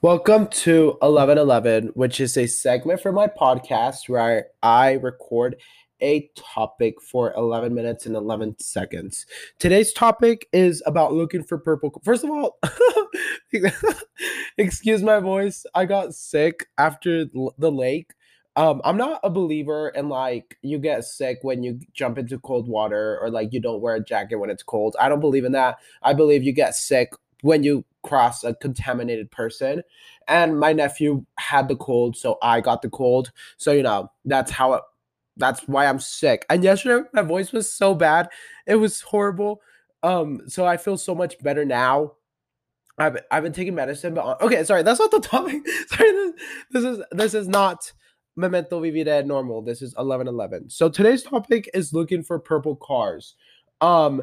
Welcome to 1111, which is a segment for my podcast where I, record a topic for 11 minutes and 11 seconds. Today's topic is about looking for purple. First of all, excuse my voice. I got sick after the lake. Um, I'm not a believer in like you get sick when you jump into cold water or like you don't wear a jacket when it's cold. I don't believe in that. I believe you get sick when you cross a contaminated person. And my nephew had the cold, so I got the cold. So, you know, that's how it that's why I'm sick. And yesterday my voice was so bad. It was horrible. Um, so I feel so much better now. I've I've been taking medicine, but okay, sorry, that's not the topic. sorry, this, this is this is not Memento Vivida normal. This is 1111. So today's topic is looking for purple cars. Um,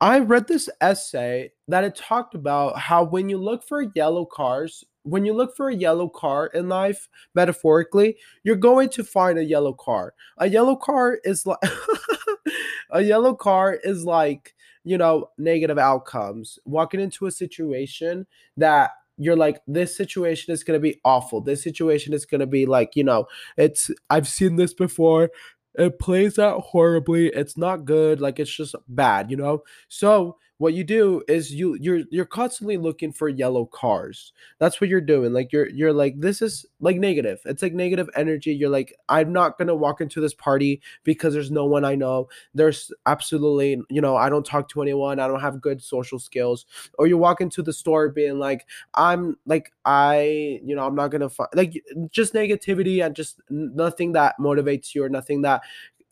I read this essay that it talked about how when you look for yellow cars, when you look for a yellow car in life, metaphorically, you're going to find a yellow car. A yellow car is like a yellow car is like, you know, negative outcomes. Walking into a situation that you're like this situation is going to be awful. This situation is going to be like, you know, it's I've seen this before it plays out horribly it's not good like it's just bad you know? So what you do is you you're you're constantly looking for yellow cars. That's what you're doing like you're you're like this is like negative. It's like negative energy. You're like i'm not gonna walk into this party because there's no one i know. There's absolutely you know i don't talk to anyone. I don't have good social skills. Or you walk into the store being like i'm like i you know i'm not gonna find like just negativity and just nothing that motivates you or nothing that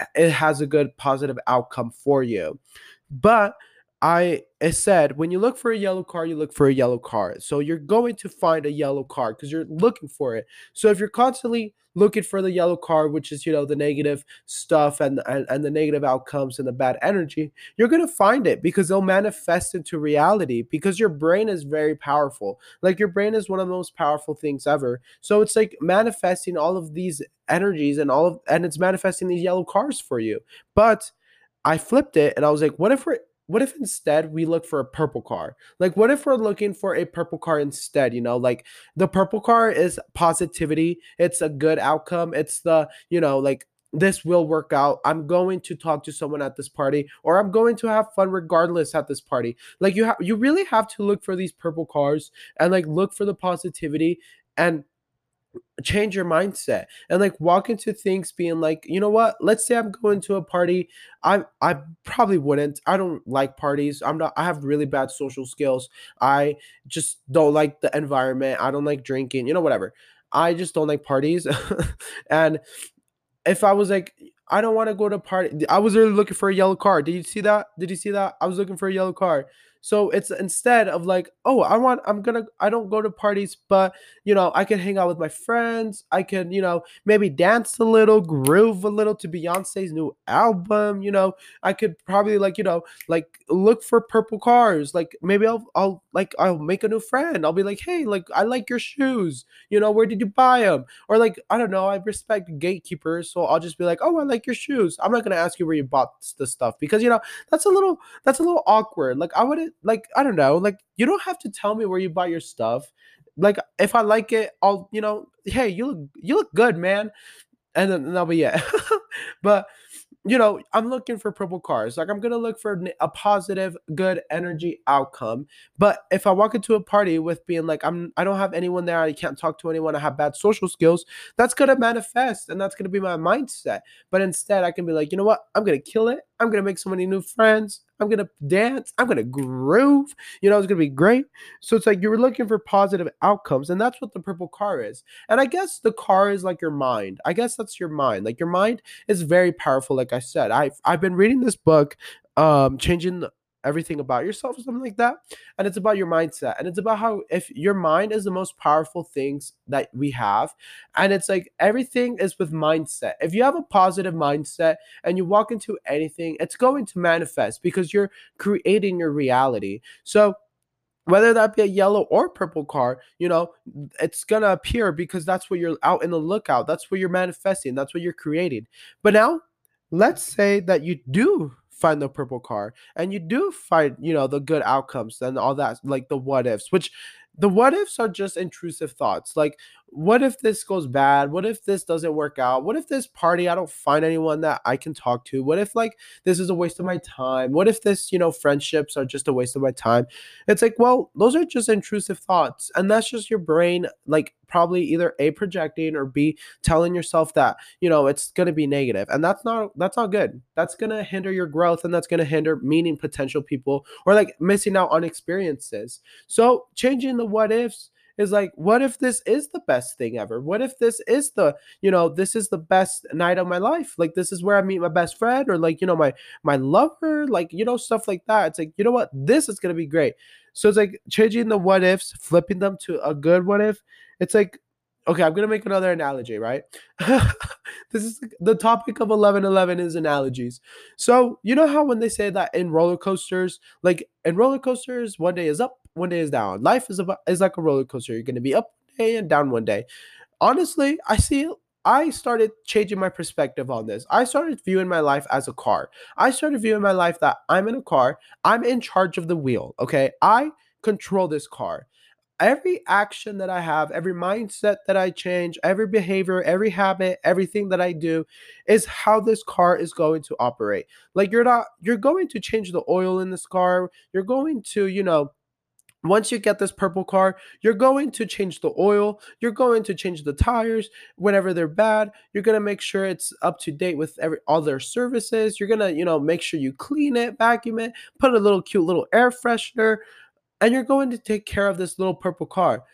eh, it has a good positive outcome for you. But I said when you look for a yellow car, you look for a yellow car. So you're going to find a yellow car because you're looking for it. So if you're constantly looking for the yellow car, which is you know the negative stuff and and, and the negative outcomes and the bad energy, you're gonna find it because they'll manifest into reality because your brain is very powerful. Like your brain is one of the most powerful things ever. So it's like manifesting all of these energies and all of and it's manifesting these yellow cars for you. But I flipped it and I was like, what if we're what if instead we look for a purple car? Like, what if we're looking for a purple car instead? You know, like the purple car is positivity, it's a good outcome, it's the, you know, like this will work out. I'm going to talk to someone at this party or I'm going to have fun regardless at this party. Like you have you really have to look for these purple cars and like look for the positivity and change your mindset and like walk into things being like you know what? Let's say i'm going to a party. I i probably wouldn't. I don't like parties. I'm not i have really bad social skills. I just don't like the environment. I don't like drinking you know whatever. I just don't like parties. And if i was like i don't want to go to party i was really looking for a yellow car did you see that? Did you see that? I was looking for a yellow car so it's instead of like, oh, I want, I'm gonna, I don't go to parties, but you know, I can hang out with my friends. I can, you know, maybe dance a little, groove a little to Beyonce's new album. You know, I could probably like, you know, like look for purple cars. Like maybe I'll, I'll like, I'll make a new friend. I'll be like, hey, like I like your shoes. You know, where did you buy them? Or like, I don't know. I respect gatekeepers, so I'll just be like, oh, I like your shoes. I'm not gonna ask you where you bought the stuff because you know that's a little, that's a little awkward. Like I wouldn't like I don't know, like you don't have to tell me where you buy your stuff. Like if I like it, I'll you know, hey, you look you look good, man, and then that'll be it. but you know, I'm looking for purple cars. Like I'm gonna look for a positive, good energy outcome. But if I walk into a party with being like, I'm, I don't have anyone there, I can't talk to anyone, I have bad social skills, that's gonna manifest, and that's gonna be my mindset. But instead, I can be like, you know what? I'm gonna kill it. I'm gonna make so many new friends. I'm gonna dance. I'm gonna groove. You know, it's gonna be great. So it's like you're looking for positive outcomes, and that's what the purple car is. And I guess the car is like your mind. I guess that's your mind. Like your mind is very powerful. Like I said, I've I've been reading this book, um, changing everything about yourself or something like that and it's about your mindset and it's about how if your mind is the most powerful things that we have and it's like everything is with mindset if you have a positive mindset and you walk into anything it's going to manifest because you're creating your reality so whether that be a yellow or purple car, you know, it's gonna appear because that's what you're out in the lookout. That's what you're manifesting. That's what you're creating. But now, let's say that you do find the purple car and you do find you know the good outcomes and all that like the what ifs which the what ifs are just intrusive thoughts. Like, what if this goes bad? What if this doesn't work out? What if this party I don't find anyone that I can talk to? What if like this is a waste of my time? What if this, you know, friendships are just a waste of my time? It's like, well, those are just intrusive thoughts. And that's just your brain like probably either A projecting or B telling yourself that, you know, it's going to be negative. And that's not that's not good. That's going to hinder your growth and that's going to hinder meeting potential people or like missing out on experiences. So, changing the what ifs is like what if this is the best thing ever? What if this is the you know this is the best night of my life? Like this is where i meet my best friend or like you know my my lover like you know stuff like that. It's like you know what? This is going to be great. So it's like changing the what ifs flipping them to a good what if. It's like okay i'm to make another analogy right this is the topic of 1111 is analogies so you know how when they say that in roller coasters like in roller coasters one day is up one day is down. Life is about is like a roller coaster. You're gonna be up one day and down one day. Honestly, I see I started changing my perspective on this. I started viewing my life as a car. I started viewing my life that I'm in a car. I'm in charge of the wheel. Okay. I control this car. Every action that I have, every mindset that I change, every behavior, every habit, everything that I do is how this car is going to operate. Like you're not, you're going to change the oil in this car. You're going to, you know, once you get this purple car, you're going to change the oil, you're going to change the tires whenever they're bad. You're going to make sure it's up to date with every all their services. You're going to, you know, make sure you clean it, vacuum it, put a little cute little air freshener, and you're going to take care of this little purple car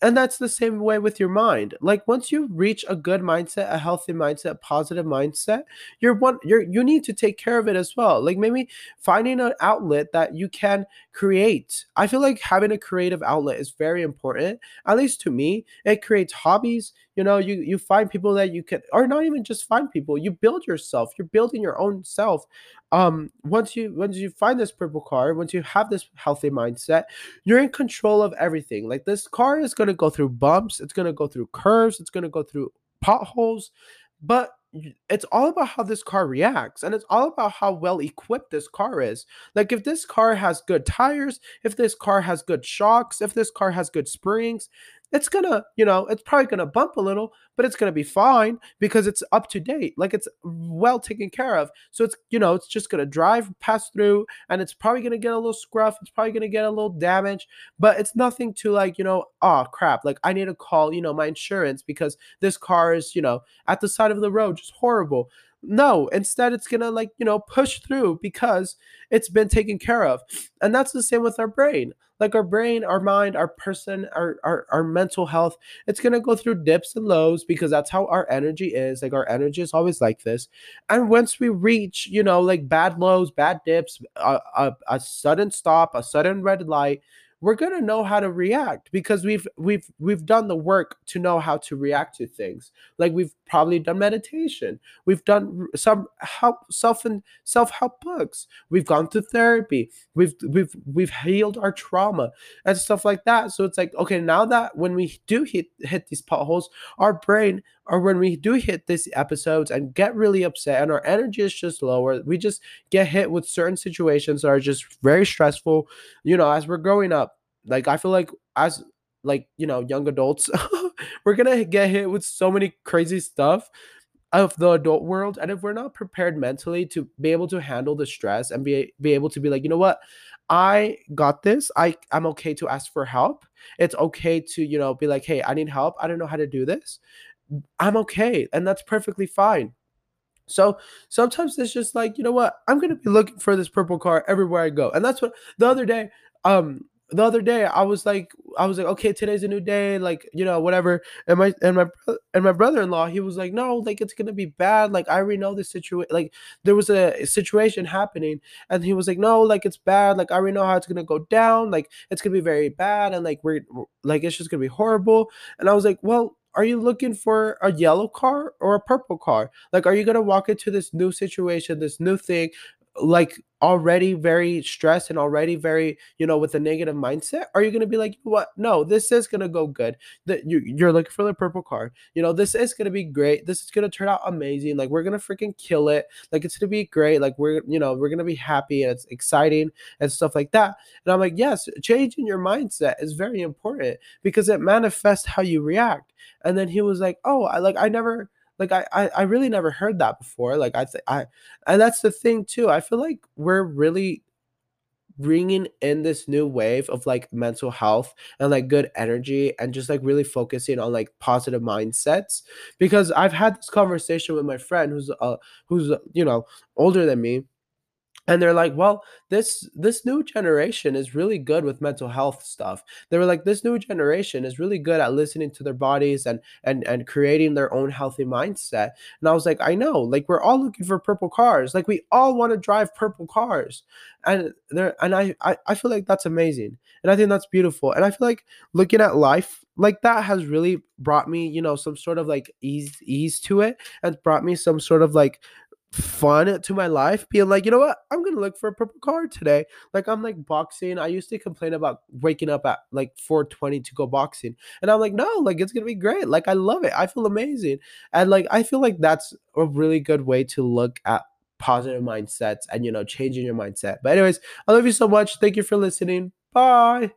and that's the same way with your mind. Like once you reach a good mindset a healthy mindset a positive mindset you're one you're you need to take care of it as well. Like maybe finding an outlet that you can create. I feel like having a creative outlet is very important. At least to me it creates hobbies you know you you find people that you can or not even just find people you build yourself you're building your own self. Um once you once you find this purple car once you have this healthy mindset you're in control of everything. Like this car is going to go through bumps it's going to go through curves it's going to go through potholes but it's all about how this car reacts and it's all about how well equipped this car is. Like if this car has good tires if this car has good shocks if this car has good springs it's gonna, you know, it's probably gonna bump a little, but it's gonna be fine because it's up to date. Like it's well taken care of. So it's, you know, it's just gonna drive, pass through, and it's probably gonna get a little scruff. It's probably gonna get a little damage, but it's nothing to like, you know, oh crap, like I need to call, you know, my insurance because this car is, you know, at the side of the road, just horrible. No, instead it's gonna like, you know, push through because it's been taken care of. And that's the same with our brain. Like our brain our mind our person our, our our mental health it's going to go through dips and lows because that's how our energy is. Like our energy is always like this. And once we reach you know like bad lows bad dips a, a, a sudden stop a sudden red light we're going to know how to react because we've we've we've done the work to know how to react to things. Like we've probably done meditation. We've done some help self and self-help books. We've gone to therapy. We've we've we've healed our trauma and stuff like that. So it's like okay now that when we do hit hit these potholes our brain or when we do hit these episodes and get really upset and our energy is just lower we just get hit with certain situations that are just very stressful you know as we're growing up like i feel like as like you know young adults we're gonna get hit with so many crazy stuff of the adult world. And if we're not prepared mentally to be able to handle the stress and be be able to be like you know what? I got this. I i'm okay to ask for help. It's okay to you know be like hey i need help. I don't know how to do this. I'm okay. And that's perfectly fine so sometimes it's just like you know what? I'm gonna be looking for this purple car everywhere i go. And that's what the other day um the other day I was like I was like okay today's a new day like you know whatever. And my and my and my brother-in-law he was like no like it's gonna be bad. Like I already know this situation like there was a situation happening and he was like no like it's bad. Like I already know how it's gonna go down. Like it's gonna be very bad and like we're like it's just gonna be horrible. And I was like well are you looking for a yellow car or a purple car? Like are you gonna walk into this new situation this new thing like already very stressed and already very, you know, with a negative mindset? Are you going to be like, what? No, this is going to go good. That you, you're looking for the purple card. You know, this is going to be great. This is going to turn out amazing. Like, we're going to freaking kill it. Like, it's going to be great. Like, we're, you know, we're going to be happy and it's exciting and stuff like that. And I'm like, yes, changing your mindset is very important because it manifests how you react. And then he was like, oh, I like, I never, like I, I, I really never heard that before. Like I, th- I, and that's the thing too. I feel like we're really bringing in this new wave of like mental health and like good energy and just like really focusing on like positive mindsets because I've had this conversation with my friend who's uh who's you know older than me and they're like well this this new generation is really good with mental health stuff. They were like this new generation is really good at listening to their bodies and and and creating their own healthy mindset. And i was like i know like we're all looking for purple cars. Like we all want to drive purple cars. And there and I, I i feel like that's amazing. And i think that's beautiful. And i feel like looking at life like that has really brought me you know some sort of like ease ease to it and brought me some sort of like fun to my life being like you know what? I'm gonna look for a purple card today. Like i'm like boxing. I used to complain about waking up at like 4.20 to go boxing and i'm like no like it's gonna be great. Like i love it. I feel amazing. And like i feel like that's a really good way to look at positive mindsets and you know changing your mindset. But anyways i love you so much. Thank you for listening. Bye